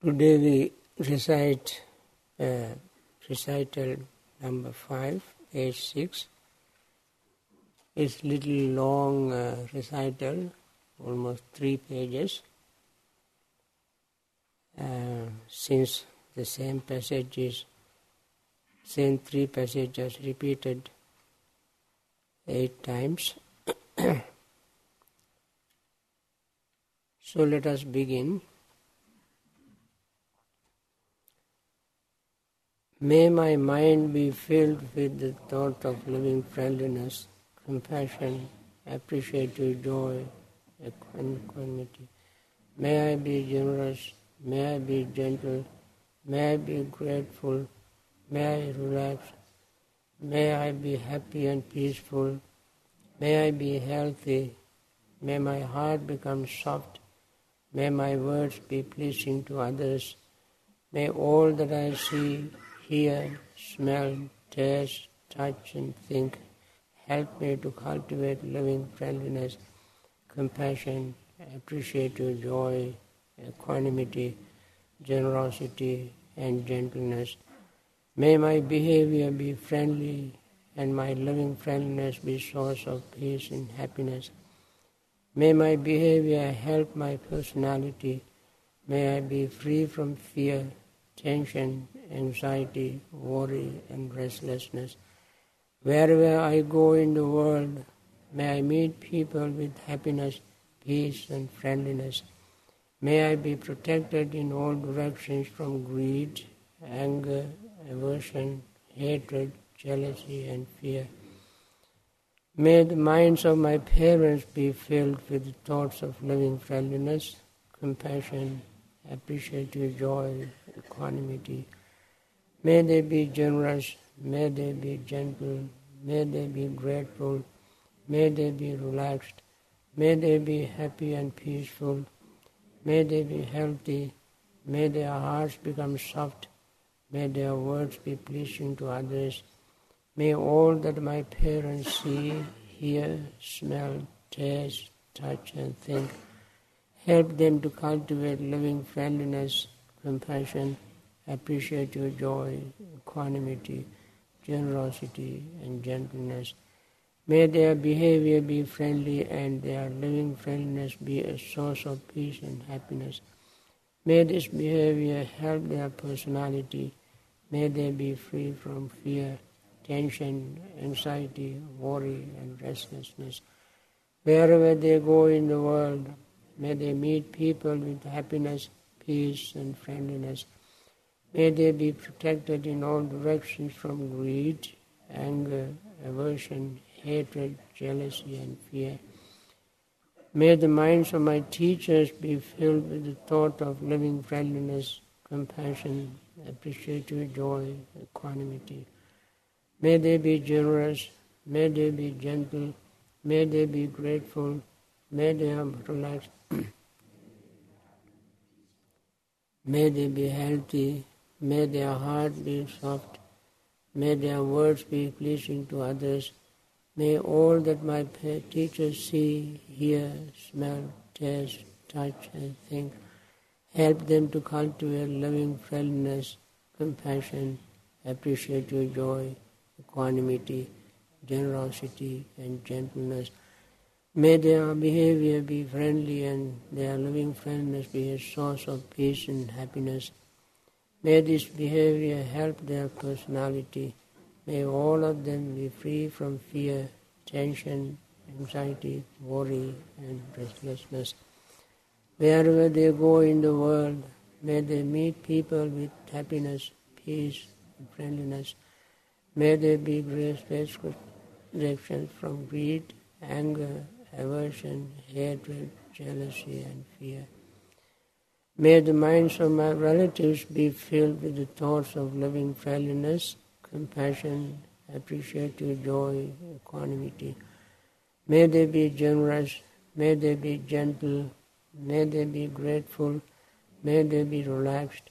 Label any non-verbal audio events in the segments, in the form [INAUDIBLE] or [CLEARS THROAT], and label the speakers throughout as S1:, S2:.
S1: Today we recite uh, recital number five, page six. It's little long uh, recital, almost three pages. Uh, since the same passages, same three passages repeated eight times. [COUGHS] so let us begin. May my mind be filled with the thought of loving friendliness, compassion, appreciative joy, equanimity. May I be generous, may I be gentle, may I be grateful, may I relax, may I be happy and peaceful, may I be healthy, may my heart become soft, may my words be pleasing to others, may all that I see hear, smell, taste, touch, and think. Help me to cultivate loving friendliness, compassion, appreciative joy, equanimity, generosity, and gentleness. May my behavior be friendly and my loving friendliness be source of peace and happiness. May my behavior help my personality. May I be free from fear, tension, anxiety, worry, and restlessness. Wherever I go in the world, may I meet people with happiness, peace, and friendliness. May I be protected in all directions from greed, anger, aversion, hatred, jealousy, and fear. May the minds of my parents be filled with thoughts of loving friendliness, compassion, appreciative joy, equanimity, May they be generous, may they be gentle, may they be grateful, may they be relaxed, may they be happy and peaceful, may they be healthy, may their hearts become soft, may their words be pleasing to others, may all that my parents see, hear, smell, taste, touch, and think help them to cultivate loving friendliness, compassion, appreciate your joy, equanimity, generosity, and gentleness. May their behavior be friendly and their living friendliness be a source of peace and happiness. May this behavior help their personality. May they be free from fear, tension, anxiety, worry, and restlessness. Wherever they go in the world, may they meet people with happiness, peace, and friendliness. May they be protected in all directions from greed, anger, aversion, hatred, jealousy, and fear. May the minds of my teachers be filled with the thought of loving friendliness, compassion, appreciative joy, equanimity. May they be generous, may they be gentle, may they be grateful, may they have relaxed, [CLEARS THROAT] may they be healthy, May their heart be soft. May their words be pleasing to others. May all that my teachers see, hear, smell, taste, touch, and think help them to cultivate loving friendliness, compassion, appreciative joy, equanimity, generosity, and gentleness. May their behavior be friendly and their loving friendliness be a source of peace and happiness. May this behavior help their personality. May all of them be free from fear, tension, anxiety, worry, and restlessness. Wherever they go in the world, may they meet people with happiness, peace, and friendliness. May they be graced directions from greed, anger, aversion, hatred, jealousy, and fear. May the minds of my relatives be filled with the thoughts of loving friendliness, compassion, appreciative joy, equanimity. May they be generous, may they be gentle, may they be grateful, may they be relaxed,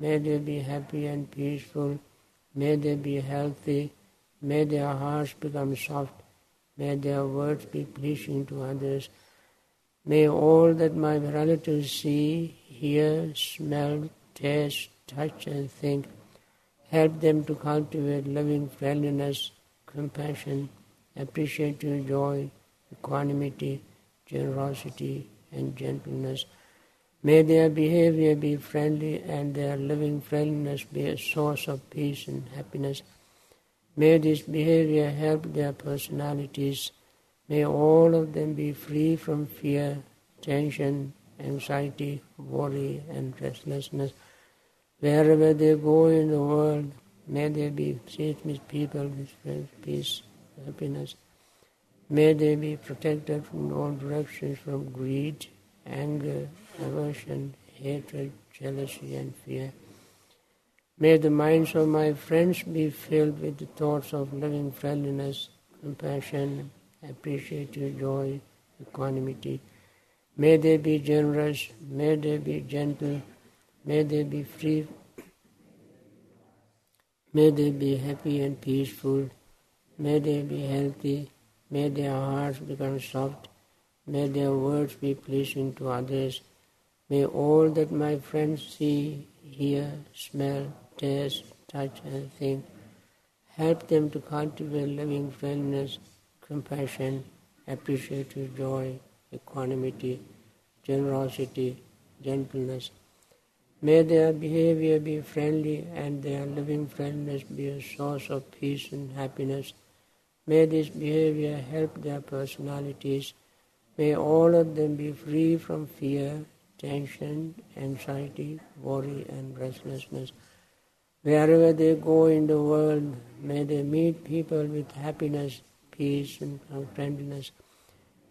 S1: may they be happy and peaceful, may they be healthy, may their hearts become soft, may their words be pleasing to others. May all that my relatives see, hear, smell, taste, touch, and think. Help them to cultivate loving friendliness, compassion, appreciative joy, equanimity, generosity, and gentleness. May their behavior be friendly and their loving friendliness be a source of peace and happiness. May this behavior help their personalities. May all of them be free from fear, tension, anxiety, worry, and restlessness. Wherever they go in the world, may they be treated with people with friends, peace, happiness. May they be protected from all directions from greed, anger, aversion, hatred, jealousy, and fear. May the minds of my friends be filled with the thoughts of loving friendliness, compassion, appreciative joy, equanimity. May they be generous, may they be gentle, may they be free, may they be happy and peaceful, may they be healthy, may their hearts become soft, may their words be pleasing to others, May all that my friends see, hear, smell, taste, touch, and think help them to cultivate loving friendliness, compassion, appreciative joy, equanimity, generosity, gentleness. May their behavior be friendly and their living friendliness be a source of peace and happiness. May this behavior help their personalities. May all of them be free from fear, tension, anxiety, worry, and restlessness. Wherever they go in the world, may they meet people with happiness, peace, and friendliness.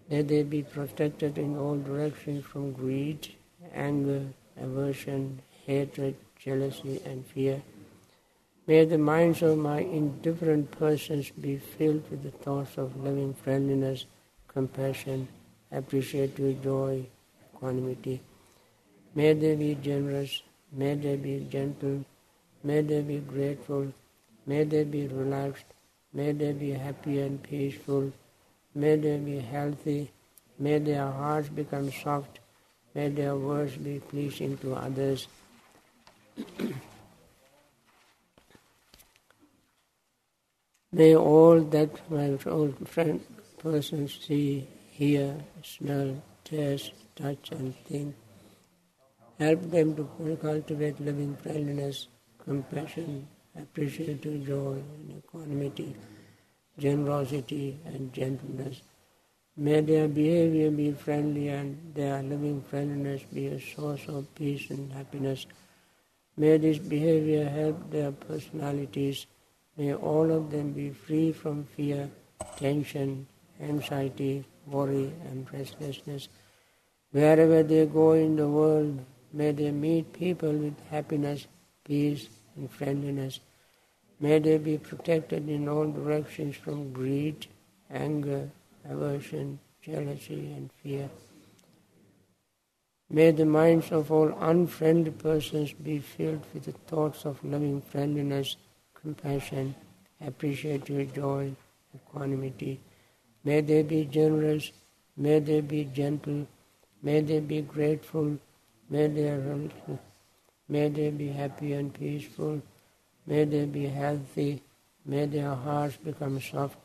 S1: May they be protected in all directions from greed, anger, aversion, hatred, jealousy, and fear. May the minds of my indifferent persons be filled with the thoughts of loving friendliness, compassion, appreciative joy, equanimity. May they be generous, may they be gentle, may they be grateful, may they be relaxed, may they be happy and peaceful, may they be healthy, may their hearts become soft, may their words be pleasing to others. [CLEARS THROAT] may all that my old friend persons see, hear, smell, taste, touch and think. Help them to cultivate loving friendliness, compassion, appreciative joy, and equanimity, generosity, and gentleness. May their behavior be friendly and their loving friendliness be a source of peace and happiness. May this behavior help their personalities. May all of them be free from fear, tension, anxiety, worry, and restlessness. Wherever they go in the world, May they meet people with happiness, peace, and friendliness. May they be protected in all directions from greed, anger, aversion, jealousy, and fear. May the minds of all unfriendly persons be filled with the thoughts of loving friendliness, compassion, appreciative joy, equanimity. May they be generous, may they be gentle, may they be grateful, May they, may they be happy and peaceful. May they be healthy. May their hearts become soft.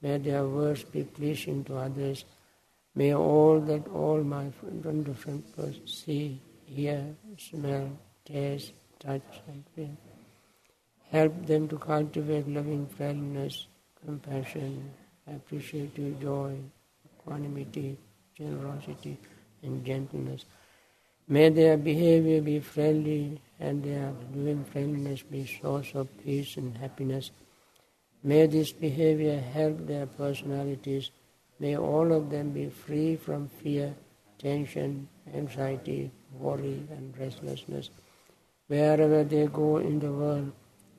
S1: May their words be pleasing to others. May all that all my different persons see, hear, smell, taste, touch, and feel. Help them to cultivate loving friendliness, compassion, appreciative joy, equanimity, generosity, and gentleness. May their behavior be friendly and their living friendliness be source of peace and happiness. May this behavior help their personalities. May all of them be free from fear, tension, anxiety, worry, and restlessness. Wherever they go in the world,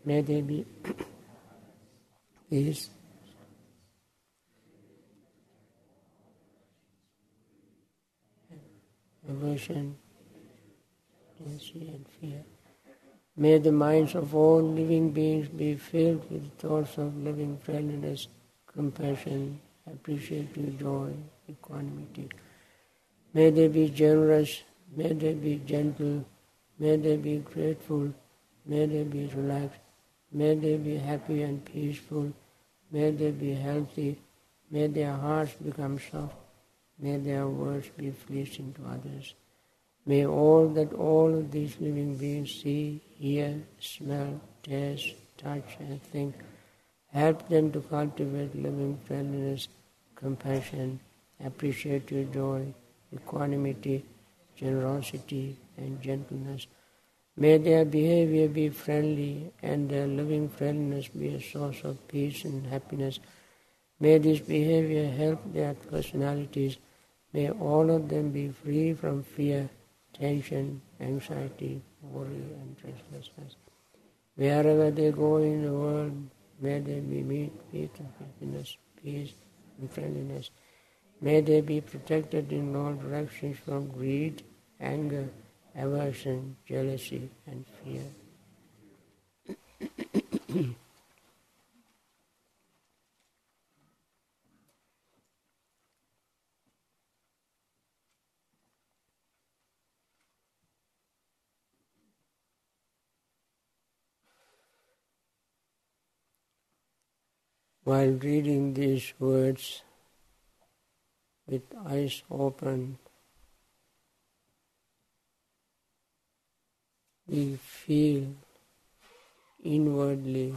S1: may they be [CLEARS THROAT] peace, aversion, urgency and fear. May the minds of all living beings be filled with thoughts of loving friendliness, compassion, appreciative joy, equanimity. May they be generous, may they be gentle, May they be grateful. May they be relaxed. May they be happy and peaceful. May they be healthy. May their hearts become soft. May their words be pleasing to others. May all that all of these living beings see, hear, smell, taste, touch, and think help them to cultivate loving friendliness, compassion, appreciative joy, equanimity, generosity, and gentleness. May their behavior be friendly and their loving friendliness be a source of peace and happiness. May this behavior help their personalities. May all of them be free from fear, tension, anxiety, worry, and restlessness. Wherever they go in the world, may they be meet, and happiness, peace and friendliness. May they be protected in all directions from greed, anger, aversion, jealousy, and fear. While reading these words with eyes open, we feel inwardly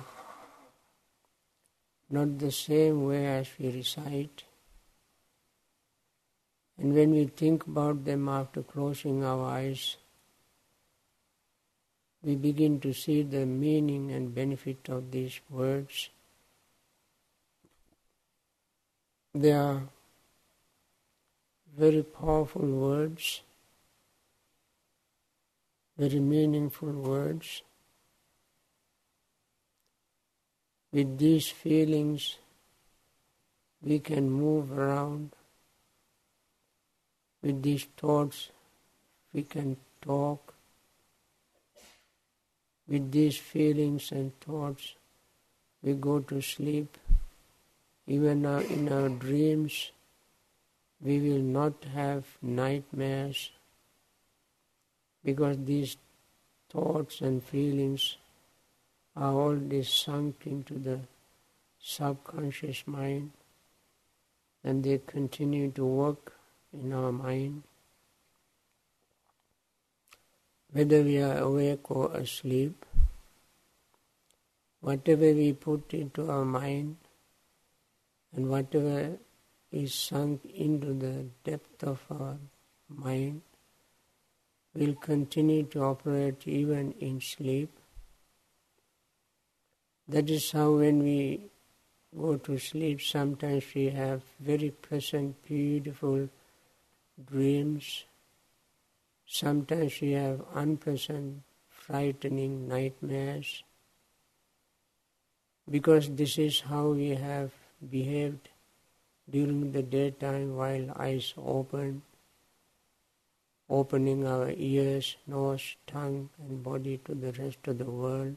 S1: not the same way as we recite. And when we think about them after closing our eyes, we begin to see the meaning and benefit of these words. They are very powerful words very meaningful words. With these feelings, we can move around. With these thoughts, we can talk. With these feelings and thoughts, we go to sleep. Even in our dreams, we will not have nightmares because these thoughts and feelings are already sunk into the subconscious mind and they continue to work in our mind. Whether we are awake or asleep, whatever we put into our mind and whatever is sunk into the depth of our mind will continue to operate even in sleep. That is how when we go to sleep, sometimes we have very pleasant, beautiful dreams. Sometimes we have unpleasant, frightening nightmares. Because this is how we have behaved during the daytime while eyes open opening our ears, nose, tongue, and body to the rest of the world,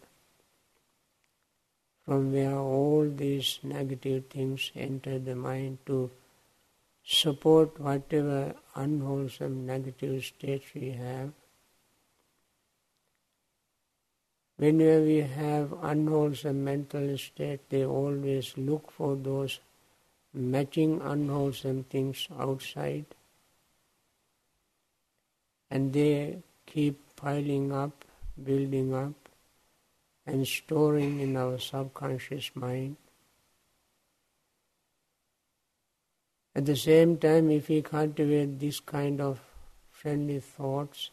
S1: from where all these negative things enter the mind to support whatever unwholesome negative states we have. Whenever we have unwholesome mental state, they always look for those matching unwholesome things outside and they keep piling up, building up, and storing in our subconscious mind. At the same time, if we cultivate this kind of friendly thoughts,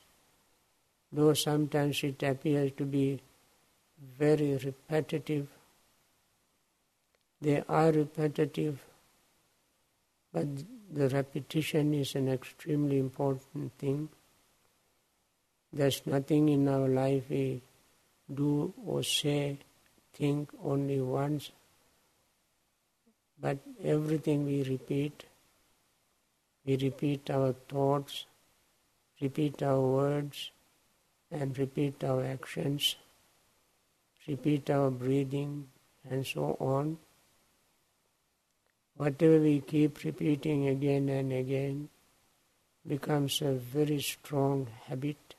S1: though sometimes it appears to be very repetitive, they are repetitive, but the repetition is an extremely important thing. There's nothing in our life we do or say, think only once, but everything we repeat. We repeat our thoughts, repeat our words, and repeat our actions, repeat our breathing, and so on. Whatever we keep repeating again and again becomes a very strong habit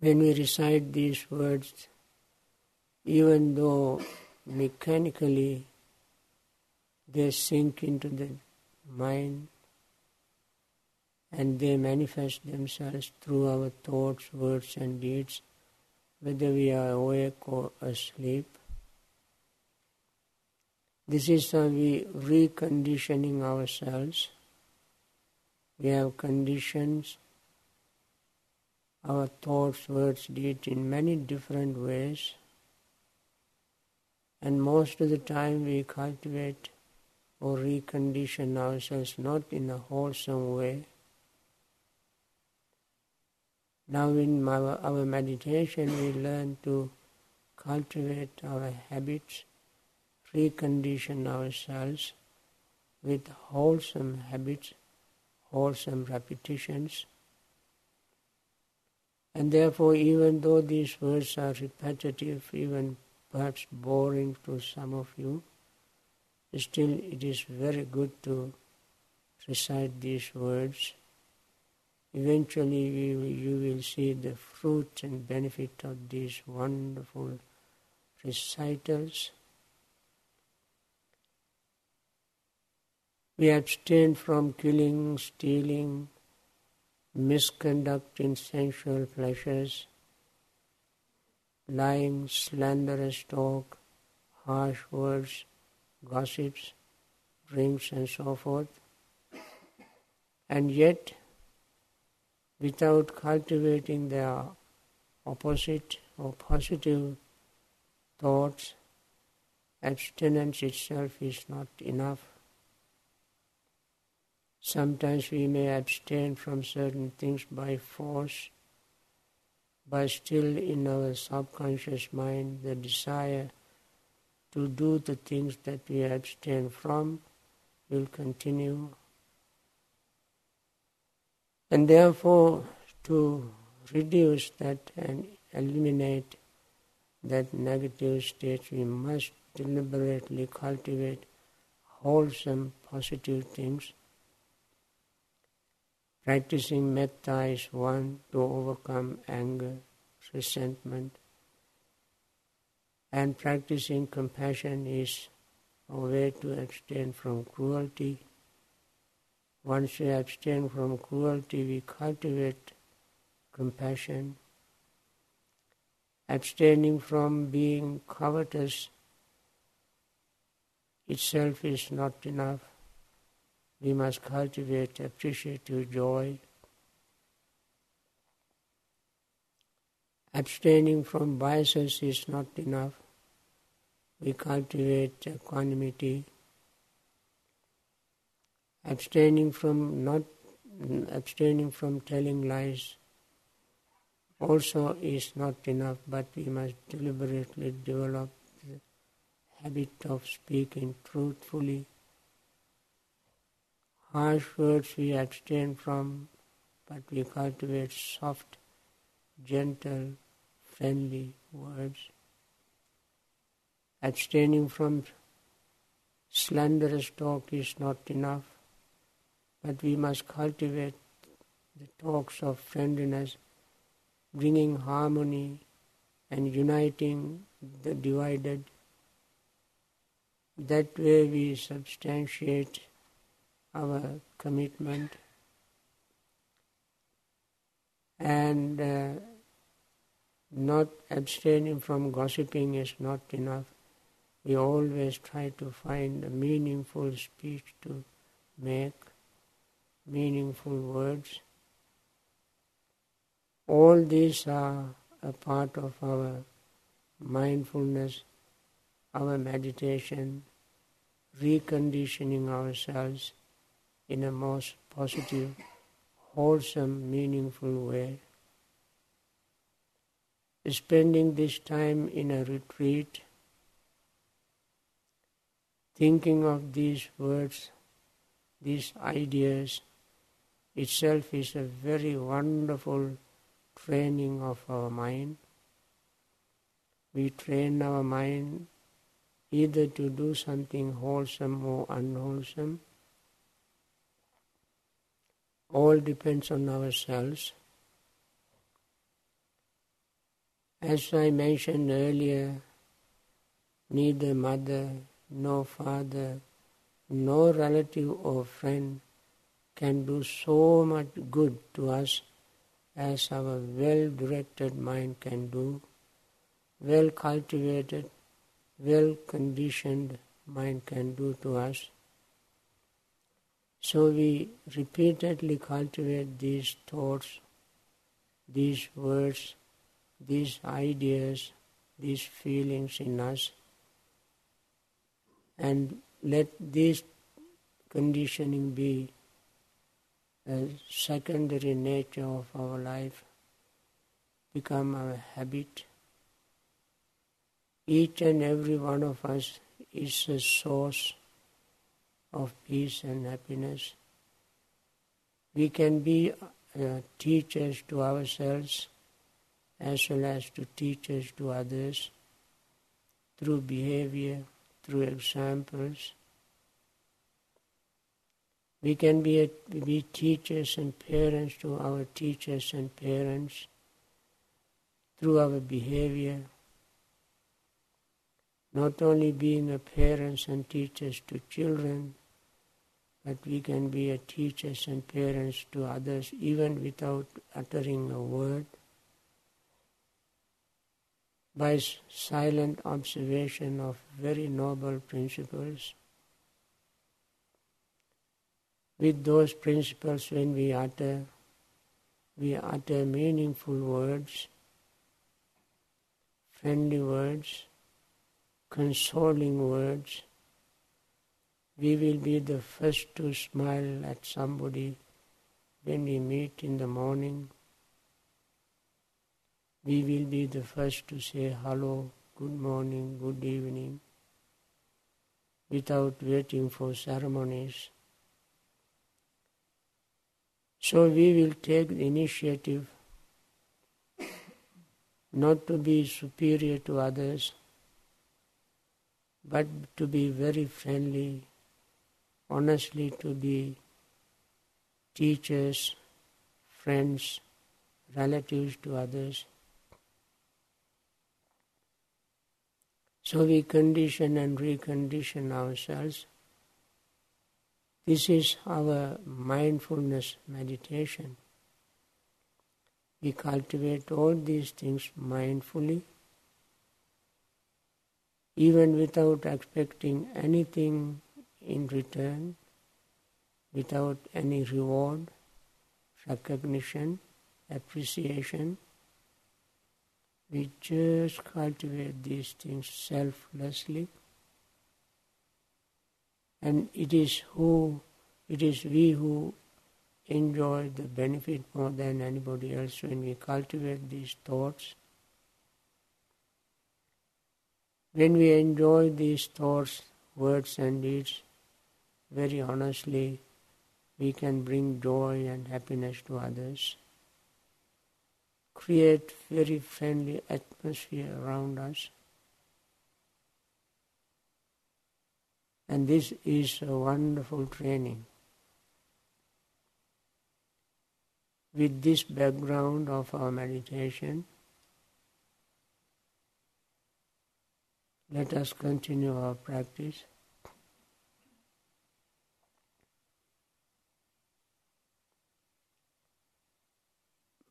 S1: when we recite these words, even though mechanically they sink into the mind and they manifest themselves through our thoughts, words, and deeds, whether we are awake or asleep. This is how we reconditioning ourselves. We have conditions our thoughts, words, deeds in many different ways. And most of the time we cultivate or recondition ourselves not in a wholesome way. Now in our, our meditation we learn to cultivate our habits, precondition ourselves with wholesome habits, wholesome repetitions, and therefore, even though these words are repetitive, even perhaps boring to some of you, still it is very good to recite these words. Eventually, will, you will see the fruit and benefit of these wonderful recitals. We abstain from killing, stealing, misconduct in sensual pleasures, lying, slanderous talk, harsh words, gossips, drinks, and so forth. And yet, without cultivating their opposite or positive thoughts, abstinence itself is not enough. Sometimes we may abstain from certain things by force, but still in our subconscious mind the desire to do the things that we abstain from will continue. And therefore, to reduce that and eliminate that negative state, we must deliberately cultivate wholesome, positive things Practicing metta is one to overcome anger, resentment, and practicing compassion is a way to abstain from cruelty. Once we abstain from cruelty, we cultivate compassion. Abstaining from being covetous itself is not enough we must cultivate appreciative joy. Abstaining from biases is not enough. We cultivate equanimity. Abstaining from not abstaining from telling lies also is not enough, but we must deliberately develop the habit of speaking truthfully Harsh words we abstain from, but we cultivate soft, gentle, friendly words. Abstaining from slanderous talk is not enough, but we must cultivate the talks of friendliness, bringing harmony and uniting the divided. That way we substantiate our commitment and uh, not abstaining from gossiping is not enough. We always try to find a meaningful speech to make, meaningful words. All these are a part of our mindfulness, our meditation, reconditioning ourselves in a most positive, wholesome, meaningful way. Spending this time in a retreat, thinking of these words, these ideas, itself is a very wonderful training of our mind. We train our mind either to do something wholesome or unwholesome all depends on ourselves. As I mentioned earlier, neither mother nor father, no relative or friend can do so much good to us as our well directed mind can do, well cultivated, well conditioned mind can do to us. So we repeatedly cultivate these thoughts, these words, these ideas, these feelings in us, and let this conditioning be a secondary nature of our life, become our habit. Each and every one of us is a source of peace and happiness. We can be uh, teachers to ourselves as well as to teachers to others through behavior, through examples. We can be, a, be teachers and parents to our teachers and parents through our behavior. Not only being a parents and teachers to children, but we can be a teachers and parents to others even without uttering a word. By silent observation of very noble principles. With those principles, when we utter, we utter meaningful words, friendly words, consoling words we will be the first to smile at somebody when we meet in the morning. We will be the first to say hello, good morning, good evening, without waiting for ceremonies. So we will take the initiative not to be superior to others, but to be very friendly honestly to be teachers, friends, relatives to others. So we condition and recondition ourselves. This is our mindfulness meditation. We cultivate all these things mindfully, even without expecting anything in return without any reward, recognition, appreciation. We just cultivate these things selflessly. And it is who it is we who enjoy the benefit more than anybody else when we cultivate these thoughts. When we enjoy these thoughts, words and deeds, very honestly, we can bring joy and happiness to others, create very friendly atmosphere around us. And this is a wonderful training. With this background of our meditation, let us continue our practice.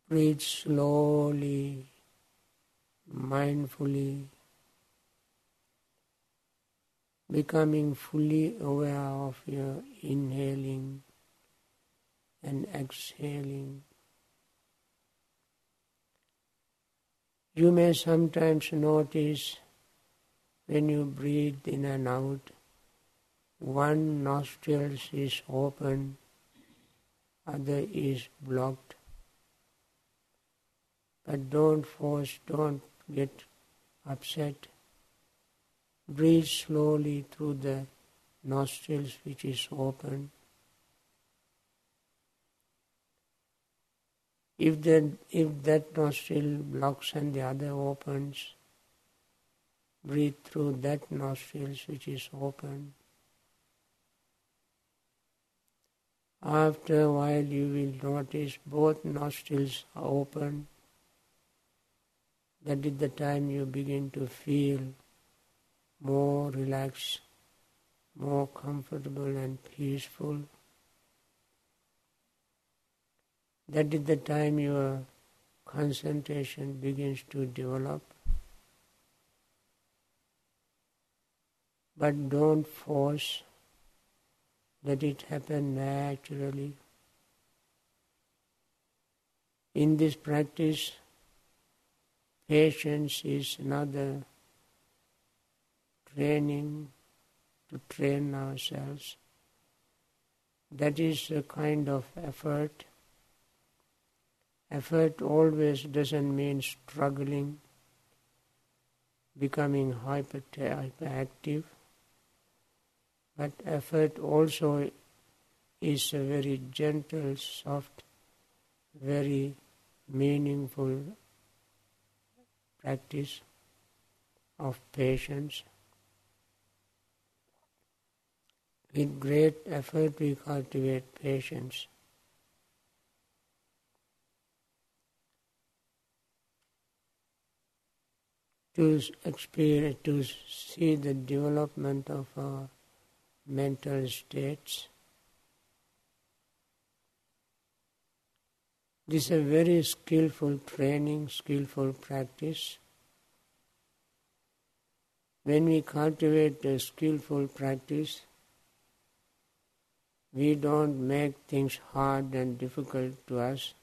S1: Breathe slowly, mindfully, becoming fully aware of your inhaling and exhaling. You may sometimes notice when you breathe in and out, one nostril is open, other is blocked. But don't force, don't get upset. Breathe slowly through the nostrils which is open. If that, if that nostril blocks and the other opens, breathe through that nostrils which is open. After a while you will notice both nostrils are open That is the time you begin to feel more relaxed, more comfortable and peaceful. That is the time your concentration begins to develop. But don't force, let it happen naturally. In this practice, patience is another training to train ourselves. That is a kind of effort. Effort always doesn't mean struggling, becoming hyperactive, but effort also is a very gentle, soft, very meaningful practice of patience. With great effort, we cultivate patience. To experience, to see the development of our mental states. This is a very skillful training, skillful practice. When we cultivate a skillful practice, we don't make things hard and difficult to us.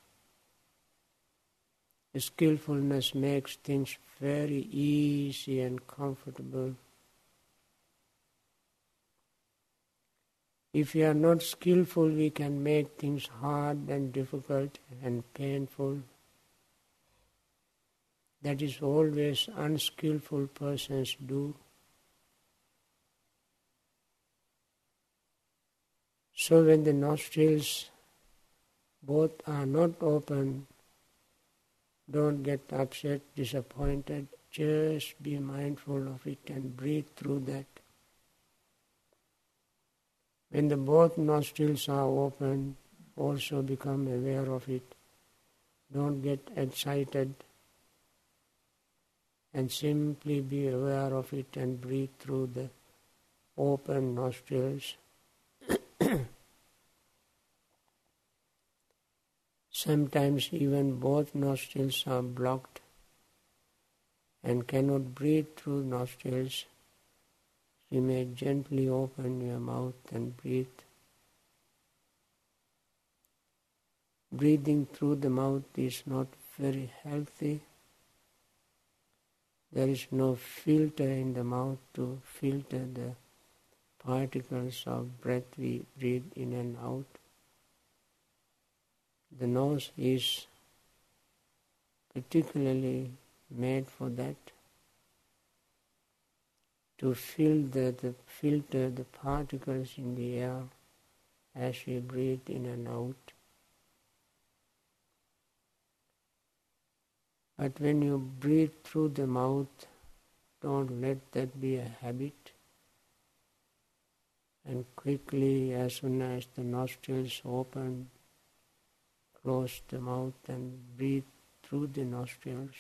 S1: Skillfulness makes things very easy and comfortable. If we are not skillful, we can make things hard and difficult and painful. That is always unskillful persons do. So when the nostrils both are not open, don't get upset, disappointed. Just be mindful of it and breathe through that. When the both nostrils are open, also become aware of it. Don't get excited and simply be aware of it and breathe through the open nostrils. Sometimes even both nostrils are blocked and cannot breathe through nostrils. You may gently open your mouth and breathe. Breathing through the mouth is not very healthy. There is no filter in the mouth to filter the particles of breath we breathe in and out. The nose is particularly made for that to filter the, filter the particles in the air as we breathe in and out. But when you breathe through the mouth, don't let that be a habit. And quickly, as soon as the nostrils open, close the mouth and breathe through the nostrils.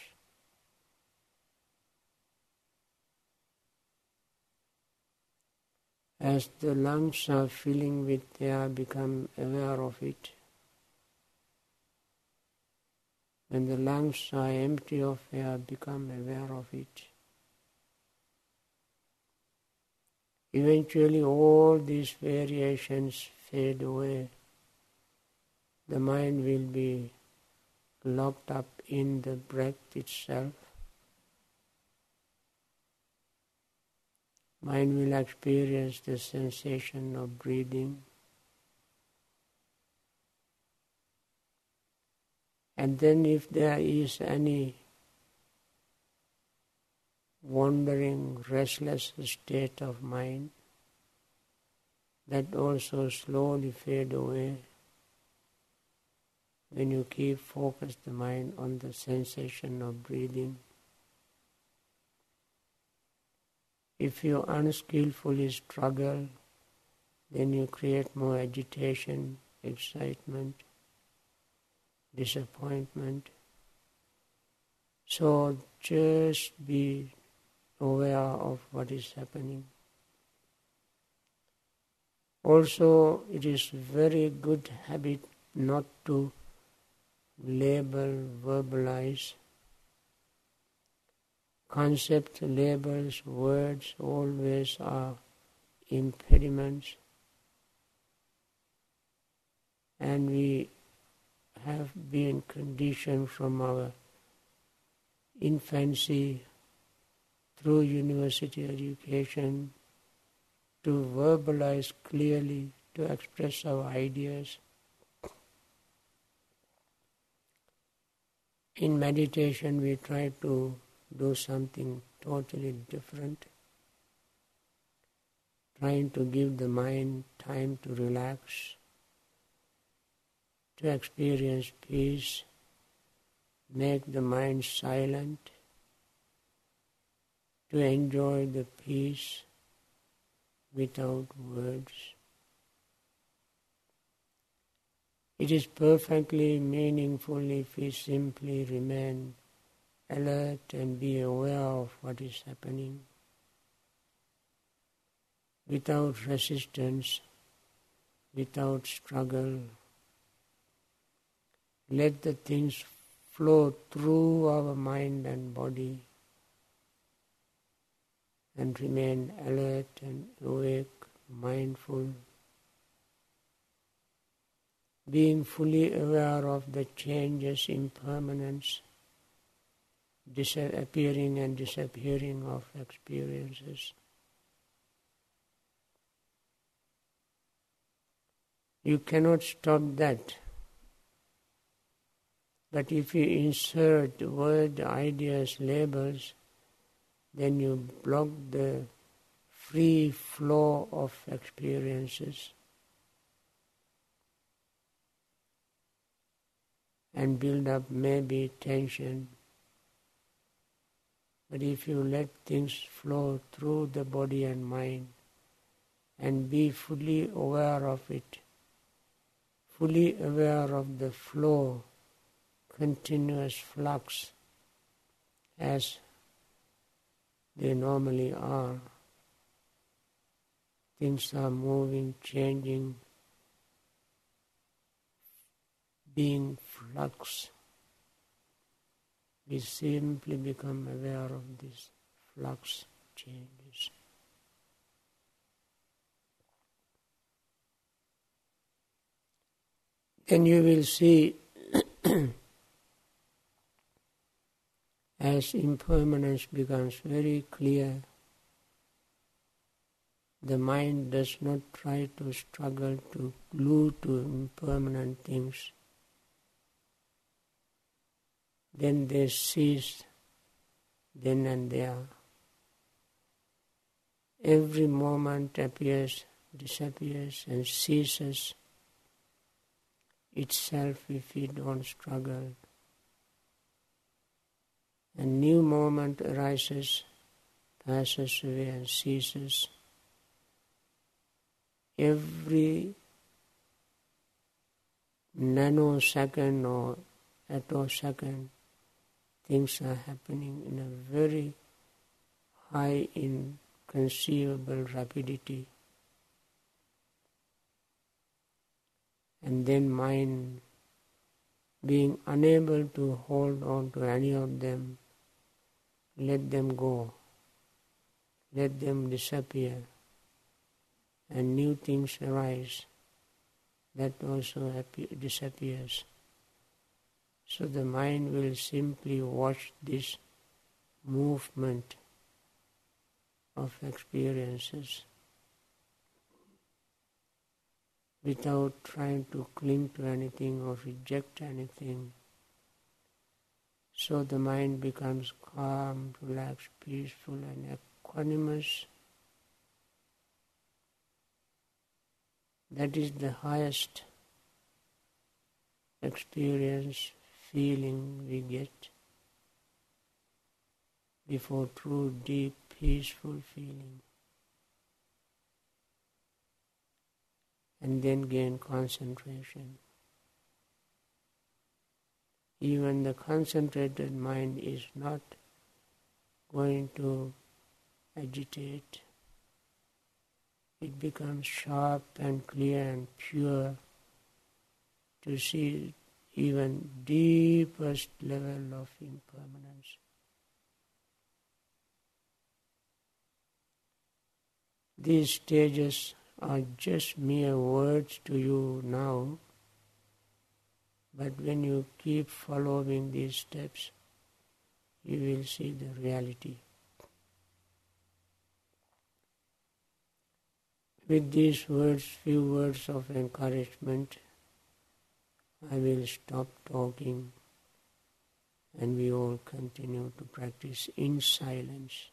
S1: As the lungs are filling with air, become aware of it. When the lungs are empty of air, become aware of it. Eventually, all these variations fade away. The mind will be locked up in the breath itself. Mind will experience the sensation of breathing. And then, if there is any wandering, restless state of mind, that also slowly fade away when you keep focus the mind on the sensation of breathing. If you unskillfully struggle, then you create more agitation, excitement, disappointment. So just be aware of what is happening. Also, it is very good habit not to label, verbalize. Concept, labels, words always are impediments. And we have been conditioned from our infancy through university education to verbalize clearly, to express our ideas. In meditation, we try to do something totally different, trying to give the mind time to relax, to experience peace, make the mind silent, to enjoy the peace without words. It is perfectly meaningful if we simply remain alert and be aware of what is happening without resistance, without struggle. Let the things flow through our mind and body and remain alert and awake, mindful, being fully aware of the changes, impermanence, disappearing and disappearing of experiences. You cannot stop that. But if you insert word, ideas, labels, then you block the free flow of experiences and build up maybe tension. But if you let things flow through the body and mind and be fully aware of it, fully aware of the flow, continuous flux as they normally are. Things are moving, changing, being flux. We simply become aware of this flux changes. Then you will see [CLEARS THROAT] as impermanence becomes very clear, the mind does not try to struggle to glue to impermanent things. Then they cease then and there. Every moment appears, disappears, and ceases itself if we don't struggle a new moment arises, passes away, and ceases. Every nanosecond or attosecond, things are happening in a very high, inconceivable rapidity. And then mind being unable to hold on to any of them let them go, let them disappear, and new things arise. That also disappears. So the mind will simply watch this movement of experiences without trying to cling to anything or reject anything. So the mind becomes calm, relaxed, peaceful, and equanimous. That is the highest experience, feeling we get before true, deep, peaceful feeling. And then gain concentration. even the concentrated mind is not going to agitate. It becomes sharp and clear and pure to see even deepest level of impermanence. These stages are just mere words to you now, but when you keep following these steps, you will see the reality. With these words, few words of encouragement, I will stop talking and we all continue to practice in silence.